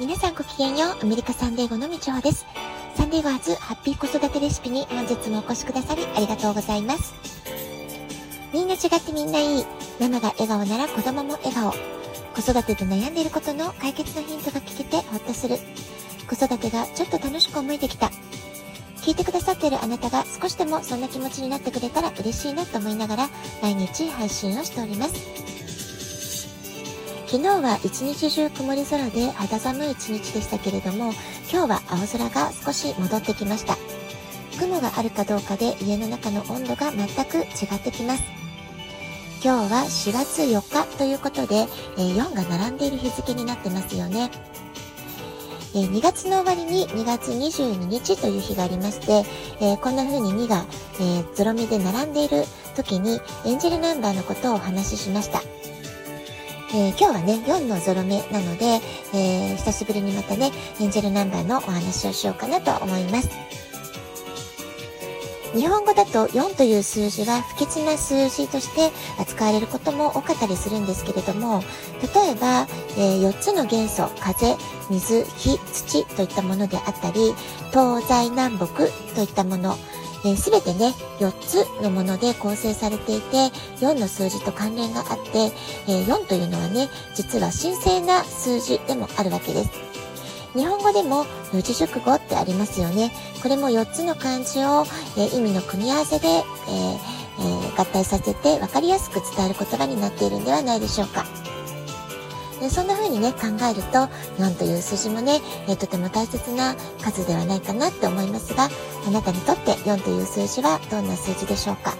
皆さんごきげんよう。アメリカサンデーゴのみちほです。サンデーゴ初ハッピー子育てレシピに本日もお越しくださりありがとうございます。みんな違ってみんないい。ママが笑顔なら子供も笑顔。子育てで悩んでいることの解決のヒントが聞けてほっとする。子育てがちょっと楽しく思えてきた。聞いてくださっているあなたが少しでもそんな気持ちになってくれたら嬉しいなと思いながら毎日配信をしております。昨日は一日中曇り空で肌寒い一日でしたけれども、今日は青空が少し戻ってきました。雲があるかどうかで家の中の温度が全く違ってきます。今日は4月4日ということで、え4が並んでいる日付になってますよね。え2月の終わりに2月22日という日がありまして、えこんな風に2が、えゾロ目で並んでいる時にエンジェルナンバーのことをお話ししました。えー、今日はね、4のゾロ目なので、えー、久しぶりにまたね、エンジェルナンバーのお話をしようかなと思います。日本語だと4という数字は不吉な数字として扱われることも多かったりするんですけれども、例えば、えー、4つの元素、風、水、火、土といったものであったり、東西南北といったもの、えー、全てね、4つのもので構成されていて、4の数字と関連があって、えー、4というのはね、実は神聖な数字でもあるわけです。日本語でも四字熟語ってありますよね。これも4つの漢字を、えー、意味の組み合わせで、えーえー、合体させて分かりやすく伝える言葉になっているんではないでしょうか。そんな風にね、考えると、4という数字もね、えー、とても大切な数ではないかなって思いますが、あなたにとって4という数字はどんな数字でしょうか？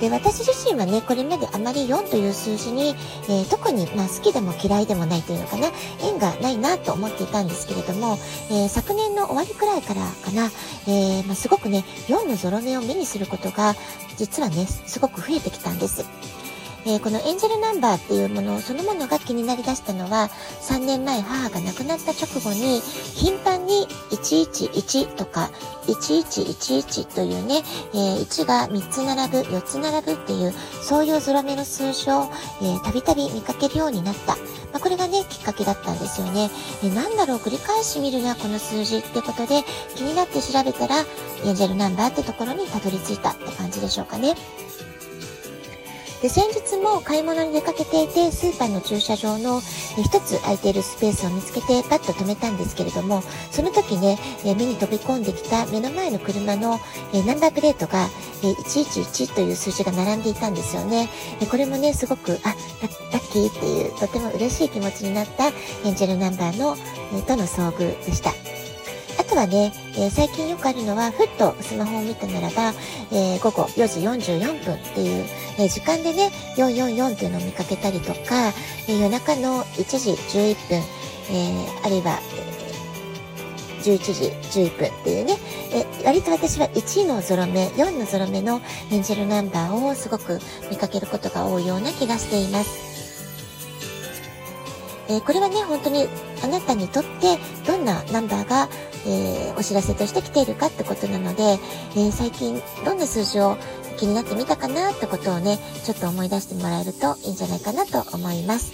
で、私自身はね、これまであまり4という数字に、えー、特に、まあ、好きでも嫌いでもないというのかな、縁がないなと思っていたんですけれども、えー、昨年の終わりくらいからかな、えー、まあ、すごくね、4のゾロ目を目にすることが、実はね、すごく増えてきたんです。えー、このエンジェルナンバーっていうものそのものが気になりだしたのは3年前母が亡くなった直後に頻繁に111とか1111というね、えー、1が3つ並ぶ4つ並ぶっていうそういうゾロ目の数字をたびたび見かけるようになった。まあ、これがね、きっかけだったんですよね。えなんだろう、繰り返し見るな、この数字ってことで気になって調べたらエンジェルナンバーってところにたどり着いたって感じでしょうかね。で、先日も買い物に出かけていて、スーパーの駐車場の一つ空いているスペースを見つけてパッと止めたんですけれども、その時ね、目に飛び込んできた目の前の車のナンバープレートが111という数字が並んでいたんですよね。これもね、すごく、あ、ラッキーっていうとても嬉しい気持ちになったエンジェルナンバーの、との遭遇でした。あとはね、えー、最近よくあるのは、ふっとスマホを見たならば、えー、午後4時44分っていう、えー、時間でね、444っていうのを見かけたりとか、え夜中の1時11分、えあるいは、11時11分っていうね、え割と私は1のゾロ目、4のゾロ目のエンジェルナンバーをすごく見かけることが多いような気がしています。えー、これはね、本当にあなたにとってどんなナンバーが、えー、お知らせとして来ているかってことなので、えー、最近どんな数字を気になってみたかなってことをね、ちょっと思い出してもらえるといいんじゃないかなと思います。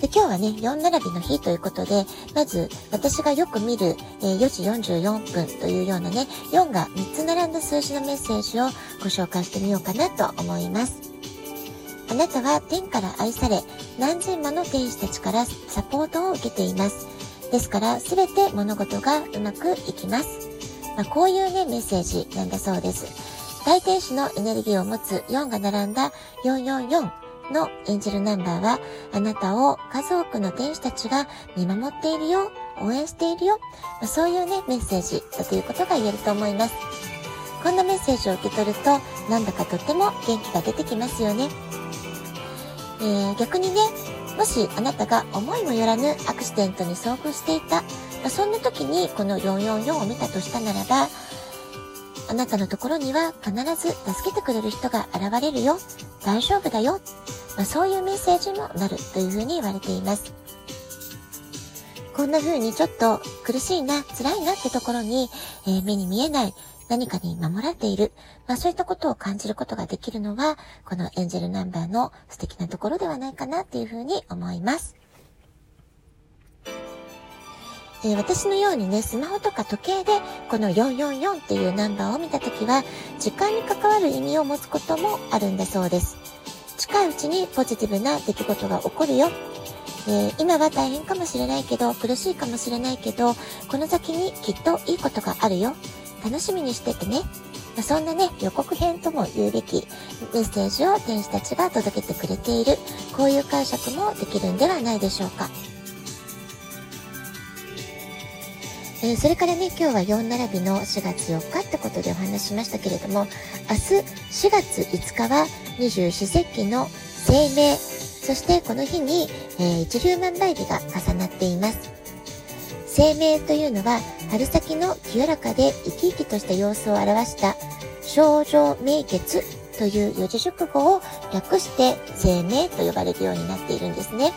で、今日はね、4並びの日ということで、まず私がよく見る、えー、4時44分というようなね、4が3つ並んだ数字のメッセージをご紹介してみようかなと思います。あなたは天から愛され、何千もの天使たちからサポートを受けています。ですから、すべて物事がうまくいきます。まあ、こういうね、メッセージなんだそうです。大天使のエネルギーを持つ4が並んだ444のエンジェルナンバーは、あなたを数多くの天使たちが見守っているよ、応援しているよ、まあ、そういうね、メッセージだということが言えると思います。こんなメッセージを受け取ると、なんだかとっても元気が出てきますよね。えー、逆にね、もしあなたが思いもよらぬアクシデントに遭遇していた、まあ、そんな時にこの444を見たとしたならば、あなたのところには必ず助けてくれる人が現れるよ。大丈夫だよ。まあ、そういうメッセージもなるというふうに言われています。こんな風にちょっと苦しいな、辛いなってところに、えー、目に見えない何かに守られている。まあそういったことを感じることができるのは、このエンジェルナンバーの素敵なところではないかなっていうふうに思います。えー、私のようにね、スマホとか時計でこの444っていうナンバーを見たときは、時間に関わる意味を持つこともあるんだそうです。近いうちにポジティブな出来事が起こるよ。えー、今は大変かもしれないけど、苦しいかもしれないけど、この先にきっといいことがあるよ。楽しみにしててね。まあ、そんなね、予告編とも言うべきメッセージを天使たちが届けてくれている、こういう解釈もできるんではないでしょうか。えー、それからね、今日は4並びの4月4日ってことでお話しましたけれども、明日4月5日は二十四節気の清明、そしてこの日に、えー、一粒万倍日が重なっています。清明というのは春先の清らかで生き生きとした様子を表した症状明月という四字熟語を略して清明と呼ばれるようになっているんですね。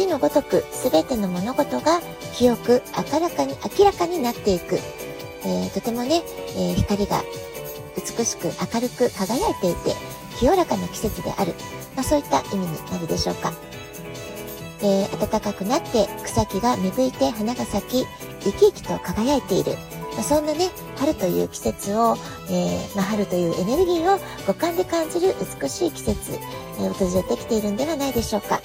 字のごとく全ての物事が清く明らかに明らかになっていく、えー、とてもね、えー、光が美しく明るく輝いていて清らかな季節である、まあ、そういった意味になるでしょうか、えー、暖かくなって草木が芽吹いて花が咲き生き生きと輝いている、まあ、そんなね春という季節を、え、まあ、春というエネルギーを五感で感じる美しい季節、え、訪れてきているんではないでしょうか。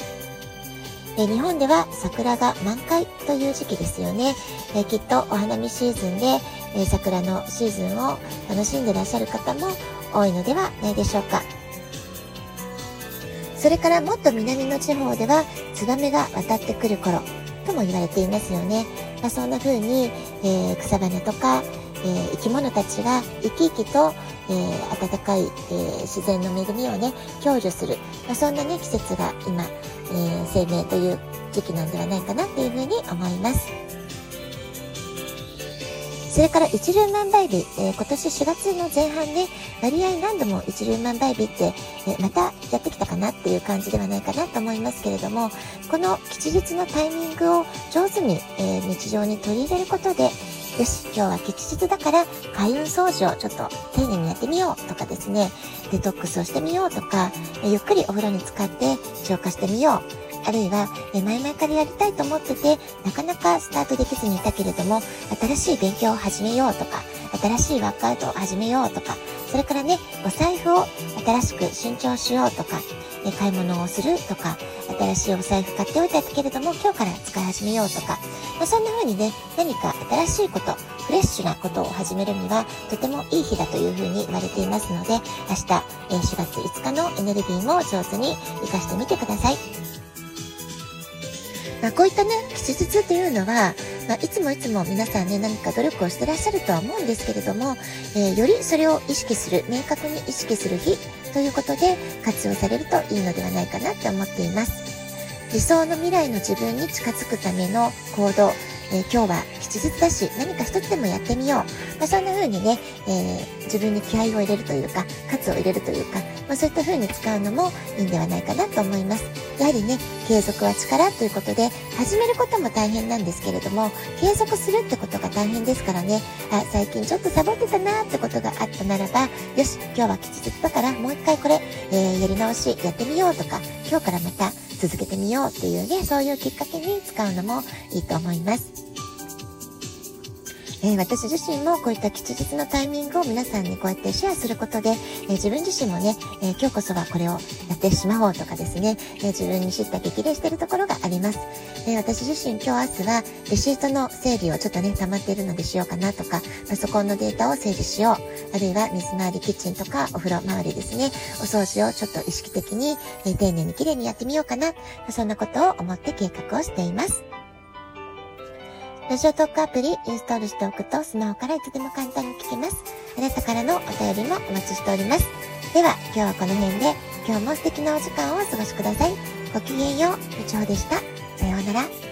え日本では桜が満開という時期ですよね。えきっとお花見シーズンで、え桜のシーズンを楽しんでらっしゃる方も多いのではないでしょうか。それからもっと南の地方ではツバメが渡ってくる頃とも言われていますよね。まあ、そんな風に、えー、草花とか、えー、生き物たちが生き生きと、えー、暖かい、えー、自然の恵みをね、享受する。まあ、そんなね、季節が今、えー、生命という時期なんではないかなっていうふうに思います。それから一粒万倍日、えー、今年4月の前半ね、割合何度も一粒万倍日って、えー、またやってきたかなっていう感じではないかなと思いますけれども、この吉日のタイミングを上手に、えー、日常に取り入れることで、よし、今日は吉日だから開運掃除をちょっと丁寧にやってみようとかですね、デトックスをしてみようとか、ゆっくりお風呂に浸かって消化してみよう。あるいは、え前々からやりたいと思ってて、なかなかスタートできずにいたけれども、新しい勉強を始めようとか、新しいワークアウトを始めようとか、それからね、お財布を新しく新調しようとか、え買い物をするとか、新しいお財布買っておいたけれども、今日から使い始めようとか、まあ、そんな風にね、何か新しいこと、フレッシュなことを始めるには、とてもいい日だという風に言われていますので、明日、え4月5日のエネルギーも上手に活かしてみてください。まあ、こういったね、吉日っていうのは、まあ、いつもいつも皆さんね、何か努力をしてらっしゃるとは思うんですけれども、えー、よりそれを意識する、明確に意識する日ということで活用されるといいのではないかなって思っています。理想の未来の自分に近づくための行動、えー、今日は吉日だし、何か一つでもやってみよう。まあ、そんな風にね、えー、自分に気合を入れるというか、喝を入れるというか、まあ、そういった風に使うのもいいんではないかなと思います。やはりね、継続は力ということで、始めることも大変なんですけれども、継続するってことが大変ですからね、あ、最近ちょっとサボってたなってことがあったならば、よし、今日は吉日だからもう一回これ、えー、やり直しやってみようとか、今日からまた続けてみようっていうね、そういうきっかけに使うのもいいと思います。えー、私自身もこういった吉日のタイミングを皆さんにこうやってシェアすることで、えー、自分自身もね、えー、今日こそはこれをやってしまおうとかですね、え自分に知った激励しているところがあります。え私自身今日明日はレシートの整理をちょっとね、溜まっているのでしようかなとか、パソコンのデータを整理しよう。あるいは水回りキッチンとかお風呂周りですね、お掃除をちょっと意識的に、え丁寧に綺麗にやってみようかな。そんなことを思って計画をしています。ラジオトークアプリインストールしておくとスマホからいつでも簡単に聞けます。あなたからのお便りもお待ちしております。では、今日はこの辺で、今日も素敵なお時間をお過ごしください。ごきげんよう、みちほでした。さようなら。